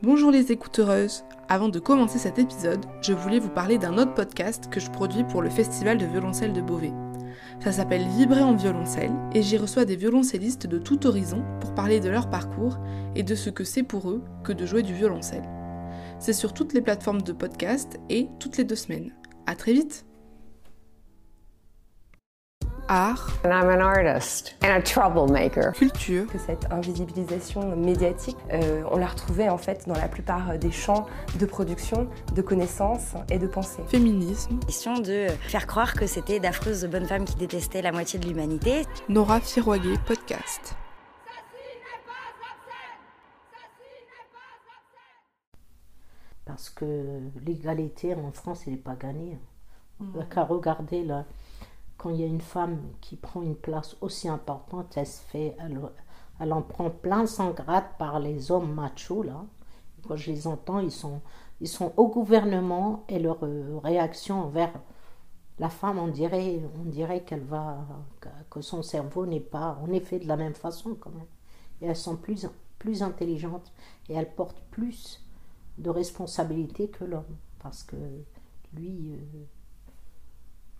Bonjour les écouteuses Avant de commencer cet épisode, je voulais vous parler d'un autre podcast que je produis pour le Festival de violoncelle de Beauvais. Ça s'appelle Vibrer en violoncelle et j'y reçois des violoncellistes de tout horizon pour parler de leur parcours et de ce que c'est pour eux que de jouer du violoncelle. C'est sur toutes les plateformes de podcast et toutes les deux semaines. À très vite art, And I'm an artist and a troublemaker. culture, que cette invisibilisation médiatique, euh, on la retrouvait en fait dans la plupart des champs de production, de connaissances et de pensée. féminisme, question de faire croire que c'était d'affreuses bonnes femmes qui détestaient la moitié de l'humanité. Nora Firoguet podcast. Parce que l'égalité en France, elle n'est pas gagnée. On n'a qu'à regarder là, quand il y a une femme qui prend une place aussi importante, elle en prend plein son grade par les hommes machos là. Quand je les entends, ils sont, au gouvernement et leur euh, réaction envers la femme, on dirait, qu'elle va, que- son cerveau n'est pas, en effet, de la même façon quand même. Et elles sont plus, intelligentes et elles portent plus de responsabilité que l'homme. Parce que lui, euh,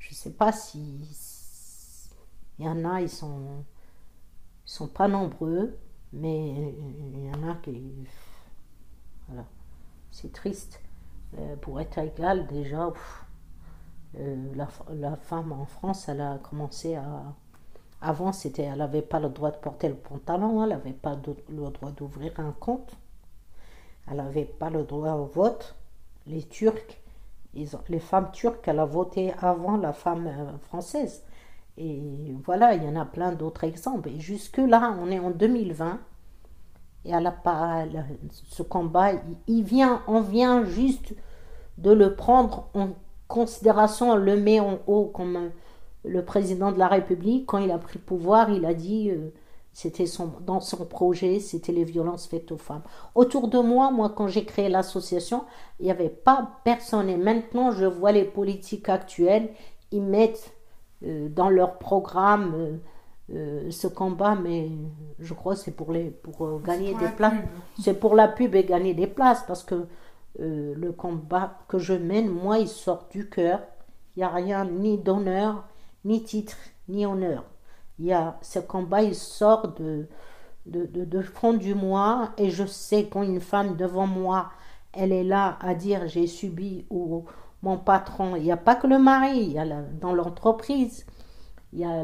je sais pas si. Il y en a, ils sont, ils sont pas nombreux, mais il y en a qui. Voilà. C'est triste. Euh, pour être égal, déjà, euh, la, la femme en France, elle a commencé à. Avant, c'était, elle n'avait pas le droit de porter le pantalon, elle n'avait pas le droit d'ouvrir un compte. Elle n'avait pas le droit au vote. Les Turcs, ont- les femmes turques, elle a voté avant la femme euh, française. Et voilà, il y en a plein d'autres exemples. Et jusque-là, on est en 2020. Et elle a pas, elle- ce combat, il, il vient, on vient juste de le prendre en considération, on le met en haut comme euh, le président de la République. Quand il a pris le pouvoir, il a dit, euh, c'était son, dans son projet, c'était les violences faites aux femmes. Autour de moi, moi, quand j'ai créé l'association, il n'y avait pas personne. Et maintenant, je vois les politiques actuelles, ils mettent euh, dans leur programme euh, euh, ce combat, mais je crois que c'est pour, les, pour gagner des places. C'est pour la pub et gagner des places, parce que le combat que je mène, moi, il sort du cœur. Il n'y a rien ni d'honneur, ni titre, ni honneur. Il y a ce combat, il sort de, de, fond du moi, et je sais quand une femme devant moi, elle est là à dire j'ai subi ou mon patron, il n'y a pas que le mari, il y a dans l'entreprise, il y a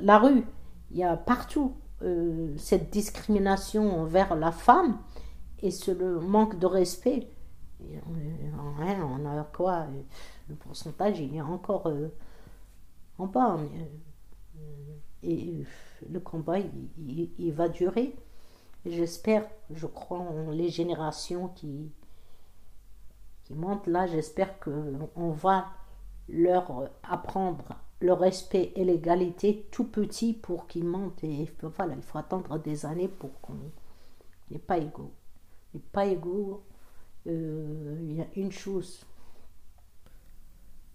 la rue, il y a partout euh, cette discrimination envers la femme et ce manque de respect. Et on, a quoi euh, Le pourcentage, il est encore euh, en bas. euh, et euh, le combat, il, va durer. J'espère, je crois en les générations qui, qui montent là, j'espère qu'on va leur apprendre le respect et l'égalité tout petit pour qu'ils montent. Et voilà, il faut attendre des années pour qu'on n'est pas égaux. N'est pas égaux. Euh, Il y a une chose,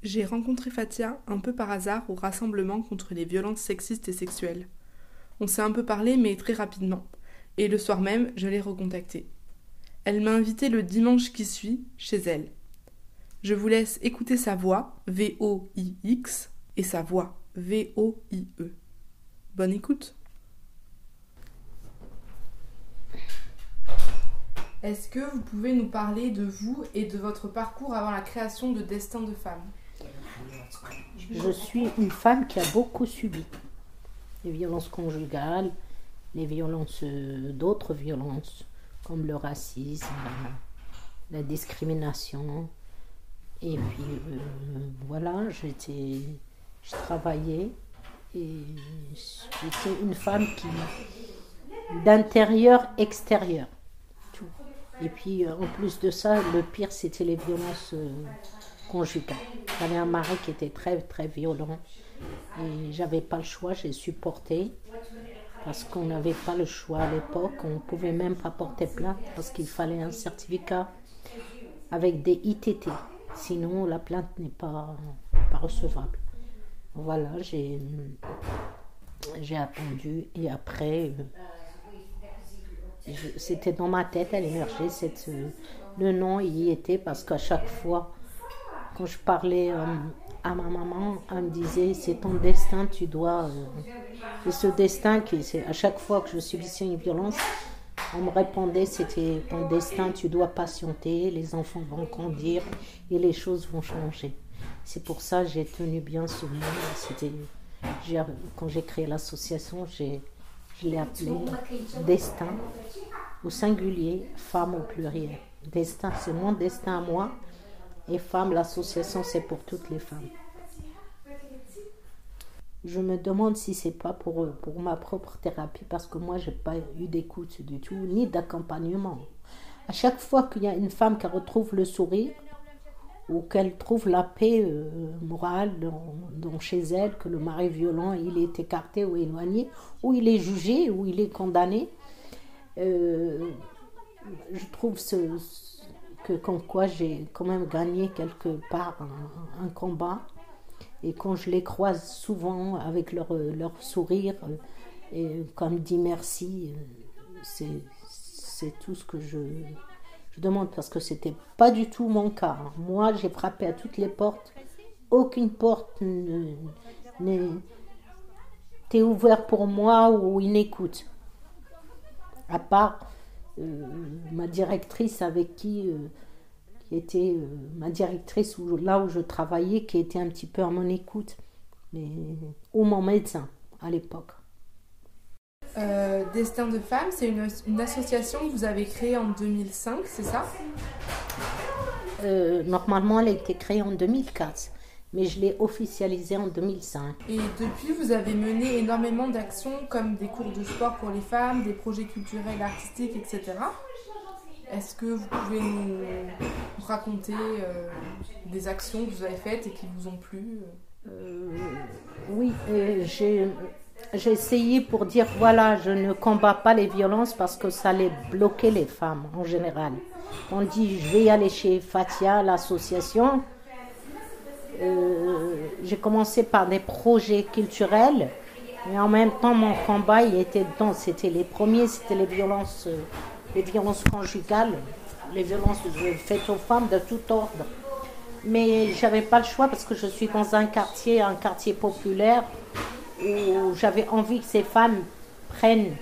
J'ai rencontré Fatia un peu par hasard au rassemblement contre les violences sexistes et sexuelles. On s'est un peu parlé, mais très rapidement. Et le soir même, je l'ai recontactée. Elle m'a invité le dimanche qui suit chez elle. Je vous laisse écouter sa voix, V-O-I-X, et sa voix, V-O-I-E. Bonne écoute. Est-ce que vous pouvez nous parler de vous et de votre parcours avant la création de Destin de femme je suis une femme qui a beaucoup subi les violences conjugales, les violences, euh, d'autres violences, comme le racisme, la, discrimination. Et puis euh, voilà, j'étais, je travaillais et j'étais une femme qui, d'intérieur, extérieur. Et puis euh, en plus de ça, le pire c'était les violences J'avais un mari qui était très très violent et j'avais pas le choix, j'ai supporté parce qu'on n'avait pas le choix à l'époque, on ne pouvait même pas porter plainte parce qu'il fallait un certificat avec des ITT, sinon la plainte n'est pas, pas recevable. Voilà, j'ai attendu et après C'était dans ma tête, elle émergeait. Cette, le nom y était parce qu'à chaque fois, quand je parlais à ma maman, elle me disait c'est ton destin, tu dois. c'est ce destin qui, à chaque fois que je subissais une violence, on me répondait c'était ton destin, tu dois patienter, les enfants vont grandir et les choses vont changer. C'est pour ça que j'ai tenu bien ce mot. Quand j'ai créé l'association, je l'ai appelé Destin au singulier, femme au pluriel. Destin, c'est mon destin à moi. Et femme, l'association, c'est pour toutes les femmes. Je me demande si c'est pas pour, pour ma propre thérapie, parce que moi, j'ai pas eu d'écoute du tout, ni d'accompagnement. À chaque fois qu'il y a une femme qui retrouve le sourire, ou qu'elle trouve la paix euh, morale dans, chez elle, que le mari violent il est écarté ou éloigné, ou il est jugé, ou il est condamné. Euh, je trouve ce, que comme quoi j'ai quand même gagné quelque part un, combat. Et quand je les croise souvent avec leur, leur sourire, euh, et comme dit merci, c'est tout ce que je, je demande parce que c'était pas du tout mon cas. Hein. Moi, j'ai frappé à toutes les portes. Aucune porte n'est ouverte pour moi ou une écoute. À part euh, ma directrice avec qui, euh, qui était euh, ma directrice là où je travaillais, qui était un petit peu à mon écoute, mais, ou mon médecin à l'époque. Euh, Destin de femmes, c'est une, association que vous avez créée en 2005, c'est ça? Euh, Normalement, elle a été créée en 2004, mais je l'ai officialisée en 2005. Et depuis, vous avez mené énormément d'actions comme des cours de sport pour les femmes, des projets culturels, artistiques, etc. Est-ce que vous pouvez nous raconter euh, des actions que vous avez faites et qui vous ont plu Oui, j'ai j'ai essayé pour dire voilà, je ne combats pas les violences parce que ça allait bloquer les femmes en général. On dit je vais aller chez Fatia, l'association. Euh, j'ai commencé par des projets culturels, mais en même temps mon combat était dedans. C'était les premiers, c'était les violences, euh, les violences conjugales, les violences faites aux femmes de tout ordre. Mais j'avais pas le choix parce que je suis dans un quartier, un quartier populaire où j'avais envie que ces femmes prennent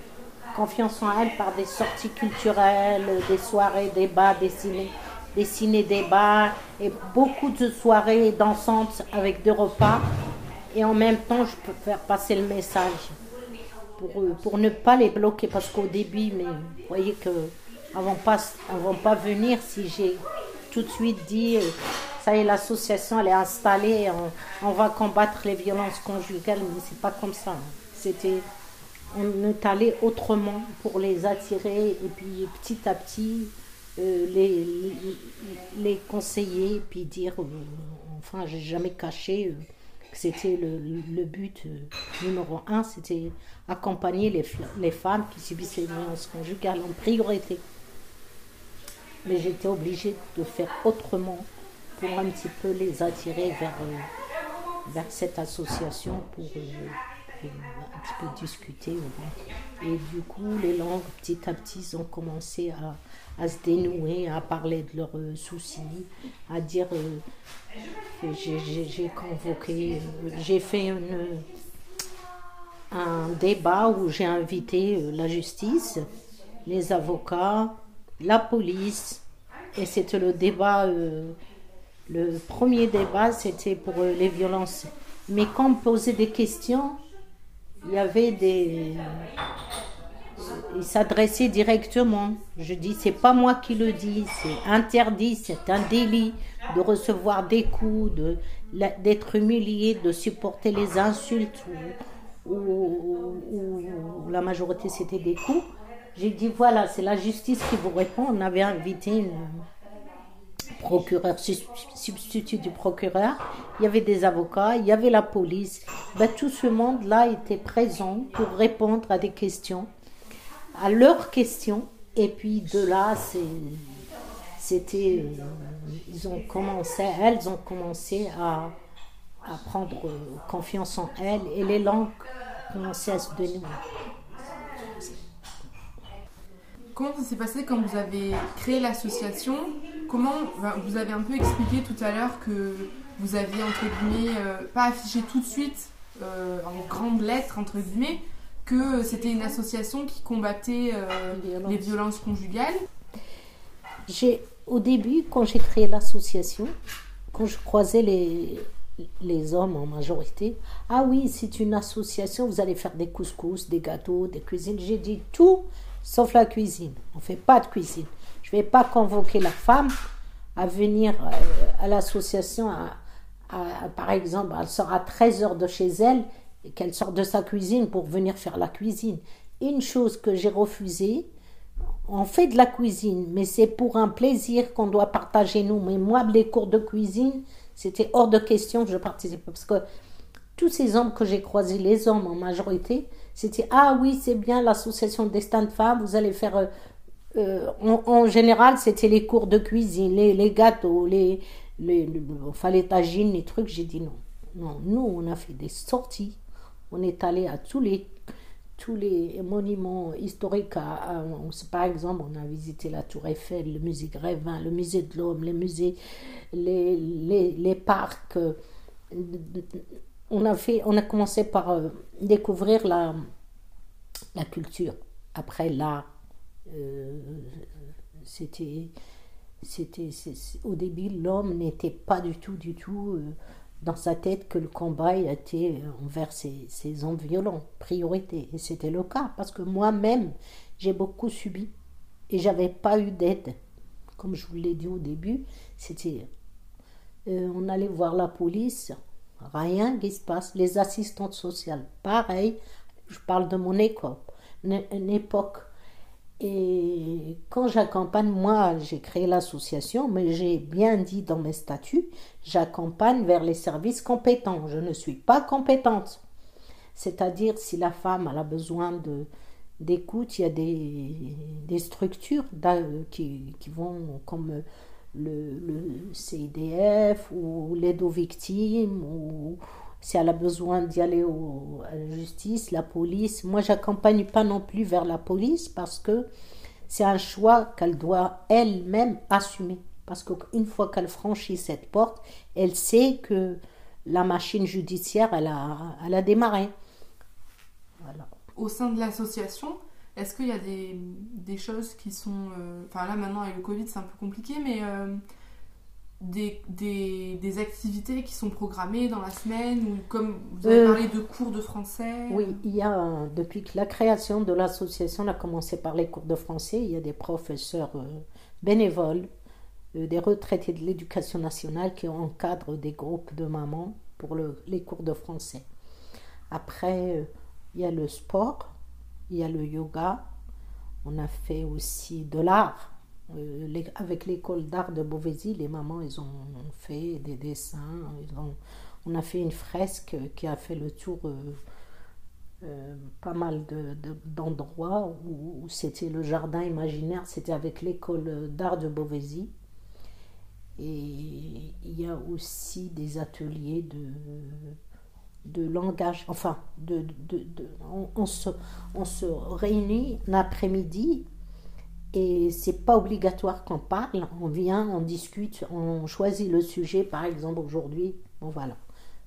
confiance en elles par des sorties culturelles, des soirées débats, des ciné, des ciné-débats et beaucoup de soirées dansantes avec des repas. Et en même temps, je peux faire passer le message pour, pour ne pas les bloquer parce qu'au début, mais vous voyez que avant pas, pas venir, si j'ai tout de suite dit ça y est, l'association, elle est installée, on, va combattre les violences conjugales, mais c'est pas comme ça. C'était, on est allé autrement pour les attirer et puis petit à petit euh, les, les, conseiller, puis dire, euh, enfin, j'ai jamais caché euh, que c'était le, le, but numéro un, c'était accompagner les, les femmes qui subissent les violences conjugales en priorité. Mais j'étais obligée de faire autrement pour un petit peu les attirer vers, euh, vers cette association pour euh, un petit peu discuter. Et du coup, les langues, petit à petit, ont commencé à, se dénouer, à parler de leurs euh, soucis, à dire que j'ai convoqué, j'ai fait un débat où j'ai invité la justice, les avocats, la police, et c'était le débat le premier débat, c'était pour euh, les violences. Mais quand on posait des questions, il y avait des. Il s'adressait directement. Je dis, c'est pas moi qui le dis, c'est interdit, c'est un délit de recevoir des coups, de, d'être humilié, de supporter les insultes ou, ou la majorité c'était des coups. J'ai dit, voilà, c'est la justice qui vous répond. On avait invité une procureur, substitut du procureur, il y avait des avocats, il y avait la police. Ben, tout ce monde-là était présent pour répondre à des questions, à leurs questions. Et puis de là, c'était, euh, ils ont commencé, elles ont commencé à, prendre confiance en elles et les langues commençaient à se donner. comment ça s'est passé quand vous avez créé l'association? Comment vous avez un peu expliqué tout à l'heure que vous aviez entre guillemets pas affiché tout de suite en grandes lettres entre guillemets que c'était une association qui combattait les violences conjugales. J'ai au début, quand j'ai créé l'association, quand je croisais les, les hommes en majorité, ah oui, c'est une association, vous allez faire des couscous, des gâteaux, des cuisines. J'ai dit tout sauf la cuisine. On ne fait pas de cuisine. Je ne vais pas convoquer la femme à venir euh, à l'association, par exemple, elle sort à 13 heures de chez elle et qu'elle sort de sa cuisine pour venir faire la cuisine. Une chose que j'ai refusée, on fait de la cuisine, mais c'est pour un plaisir qu'on doit partager nous. Mais moi, les cours de cuisine, c'était hors de question que je participe. Parce que tous ces hommes que j'ai croisés, les hommes en majorité, c'était Ah oui, c'est bien l'association Destin de femmes, vous allez faire. Euh, euh, en, général, c'était les cours de cuisine, les, gâteaux, les, les, les, enfin, les tagines, les trucs. J'ai dit non. Non, nous, on a fait des sorties. On est allé à tous les tous les monuments historiques. par exemple, on a visité la Tour Eiffel, le musée Grévin, le musée de l'Homme, les musées, les, les, les, parcs. On a, fait, on a commencé par euh, découvrir la, la culture. Après, l'art, euh, c'était, c'était, au début, l'homme n'était pas du tout, du tout. Euh, dans sa tête que le combat était envers ces, ces hommes violents, priorité. Et c'était le cas, parce que moi-même, j'ai beaucoup subi et j'avais pas eu d'aide. Comme je vous l'ai dit au début, c'était. Euh, on allait voir la police, rien qui se passe. Les assistantes sociales, pareil. Je parle de mon époque. Une époque et quand j'accompagne, moi, j'ai créé l'association, mais j'ai bien dit dans mes statuts, j'accompagne vers les services compétents. Je ne suis pas compétente. C'est-à-dire, si la femme a besoin de, d'écoute, il y a des, structures qui, qui, vont comme le, le CIDF ou l'aide aux victimes ou si elle a besoin d'y aller au, à la justice, la police. Moi, j'accompagne pas non plus vers la police parce que c'est un choix qu'elle doit elle-même assumer. Parce qu'une fois qu'elle franchit cette porte, elle sait que la machine judiciaire, elle a, elle a démarré. Voilà. Au sein de l'association, est-ce qu'il y a des, des, choses qui sont... Euh, enfin là maintenant avec le Covid c'est un peu compliqué, mais... Euh, des, des, des, activités qui sont programmées dans la semaine ou comme vous avez euh, parlé de cours de français? Oui, il y a, depuis que la création de l'association a commencé par les cours de français, il y a des professeurs euh, bénévoles, euh, des retraités de l'éducation nationale qui encadrent des groupes de mamans pour le, les cours de français. Après, il y a le sport, il y a le yoga, on a fait aussi de l'art euh, avec l'école d'art de Beauvaisis, les mamans, ils ont fait des dessins. On a fait une fresque qui a fait le tour euh, euh, pas mal d'endroits de, où, c'était le jardin imaginaire. C'était avec l'école d'art de Beauvaisis. Et il y a aussi des ateliers de, de langage. Enfin, de, de, on, se, on se réunit l'après-midi et c'est pas obligatoire qu'on parle, on vient, on discute, on choisit le sujet. Par exemple, aujourd'hui, bon voilà,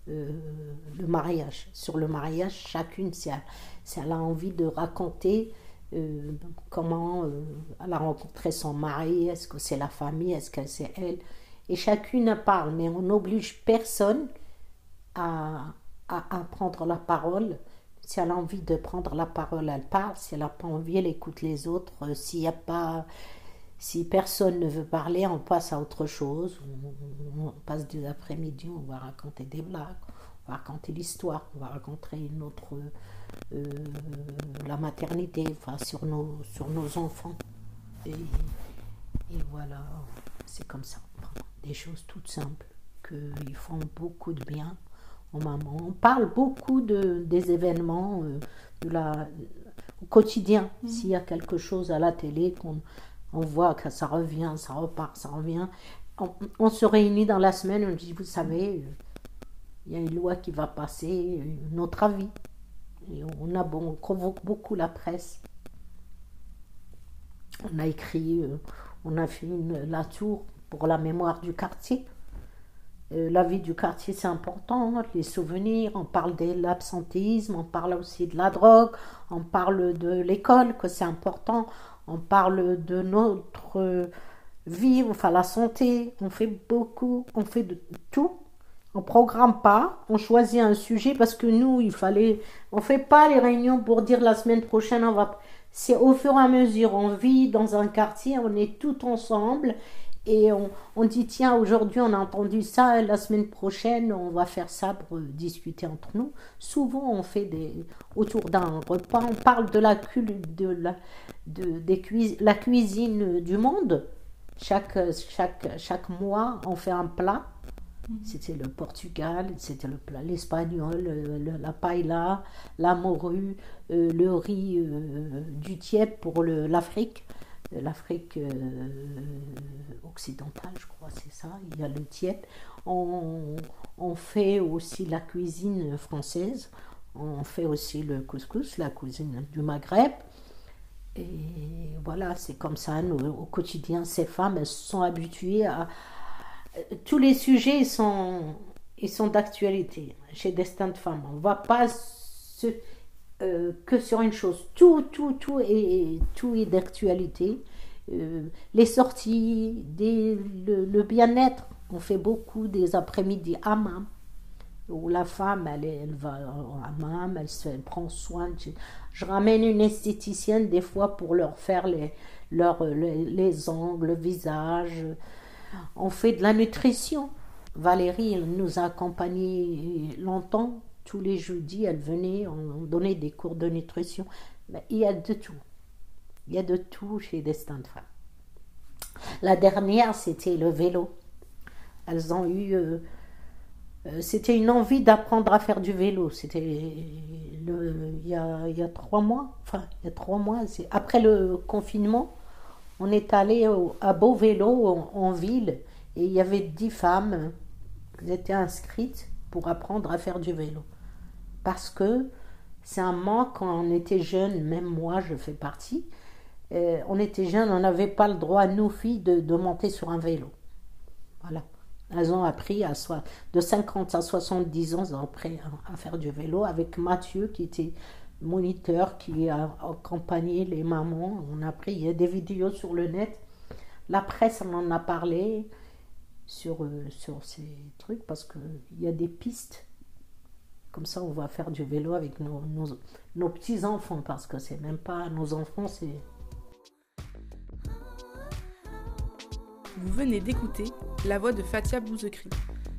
euh, le mariage. Sur le mariage, chacune, si elle, a envie de raconter euh, comment euh, elle a rencontré son mari, est-ce que c'est la famille, est-ce que c'est elle. Et chacune parle, mais on n'oblige personne à, prendre la parole si elle a envie de prendre la parole, elle parle. Si elle n'a pas envie, elle écoute les autres. Euh, s'il y a pas, si personne ne veut parler, on passe à autre chose. On, passe des après-midi, on va raconter des blagues, on va raconter l'histoire, on va raconter une autre, euh, la maternité, enfin sur nos, sur nos enfants. Et, et voilà, c'est comme ça. Des choses toutes simples qui font beaucoup de bien maman. On parle beaucoup de, des événements euh, de la, au quotidien. Mm. S'il y a quelque chose à la télé, qu'on on voit que ça revient, ça repart, ça revient. On, se réunit dans la semaine, on dit, vous savez, il y a une loi qui va passer, euh, notre avis. Et on, a, bon, on convoque beaucoup la presse. On a écrit, euh, on a fait une, la tour pour la mémoire du quartier. Euh, la vie du quartier, c'est important, hein, les souvenirs, on parle de l'absentéisme, on parle aussi de la drogue, on parle de l'école, que c'est important, on parle de notre vie, enfin la santé, on fait beaucoup, on fait de tout. On programme pas, on choisit un sujet parce que nous, il fallait, on fait pas les réunions pour dire la semaine prochaine on va. C'est au fur et à mesure, on vit dans un quartier, on est tout ensemble et on, dit tiens aujourd'hui on a entendu ça, la semaine prochaine on va faire ça pour discuter entre nous. Souvent on fait des autour d'un repas, on parle de la de la de, des la cuisine du monde. Chaque, chaque, chaque mois on fait un plat Mhm. C'était le Portugal, c'était le plat, l'espagnol, la paella, la morue, euh, le riz euh, du tiep pour l'Afrique, euh, l'Afrique occidentale, je crois, c'est ça. Il y a le tiep. On, fait aussi la cuisine française. On fait aussi le couscous, la cuisine du Maghreb. Et voilà, c'est comme ça. au quotidien, ces femmes, elles se sont habituées à, tous les sujets sont, ils sont d'actualité chez Destin de Femmes. On ne va pas euh, que sur une chose. Tout, tout, tout est, tout est d'actualité. Euh, les sorties, le, bien-être. On fait beaucoup des après-midi hammam où la femme, elle, va au hammam, elle, prend soin. je, ramène une esthéticienne des fois pour leur faire les, leur, les, les ongles, le visage on fait de la nutrition. Valérie nous a accompagnés longtemps. Tous les jeudis, elle venait, on donnait des cours de nutrition. Mais il y a de tout. Il y a de tout chez Destin de Femmes. La dernière, c'était le vélo. Elles ont eu. Euh, euh, c'était une envie d'apprendre à faire du vélo. C'était il, y y a trois mois. Enfin, il y a trois mois. Après le confinement, on est allé à Beauvélo en, en ville et il y avait dix femmes qui étaient inscrites pour apprendre à faire du vélo. Parce que c'est un manque quand on était jeune, même moi je fais partie. Euh, on était jeunes, on n'avait pas le droit, nous filles, de, monter sur un vélo. Voilà. Elles ont appris à de 50 à 70 ans, ont appris à faire du vélo avec Mathieu qui était moniteur qui a accompagné les mamans. On a pris, il y a des vidéos sur le net. La presse en a parlé sur, euh, sur ces trucs parce qu'il y a des pistes. Comme ça, on va faire du vélo avec nos, nos, petits-enfants parce que c'est même pas nos enfants, c'est. Vous venez d'écouter la voix de Fatia Bouzekri,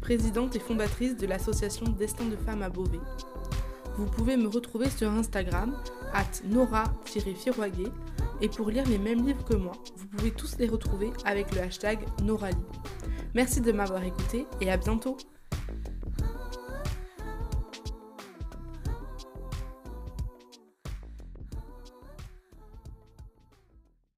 présidente et fondatrice de l'association Destin de femmes à Beauvais. Vous pouvez me retrouver sur Instagram, at nora-firoiguet, et pour lire les mêmes livres que moi, vous pouvez tous les retrouver avec le hashtag Norali. Merci de m'avoir écouté et à bientôt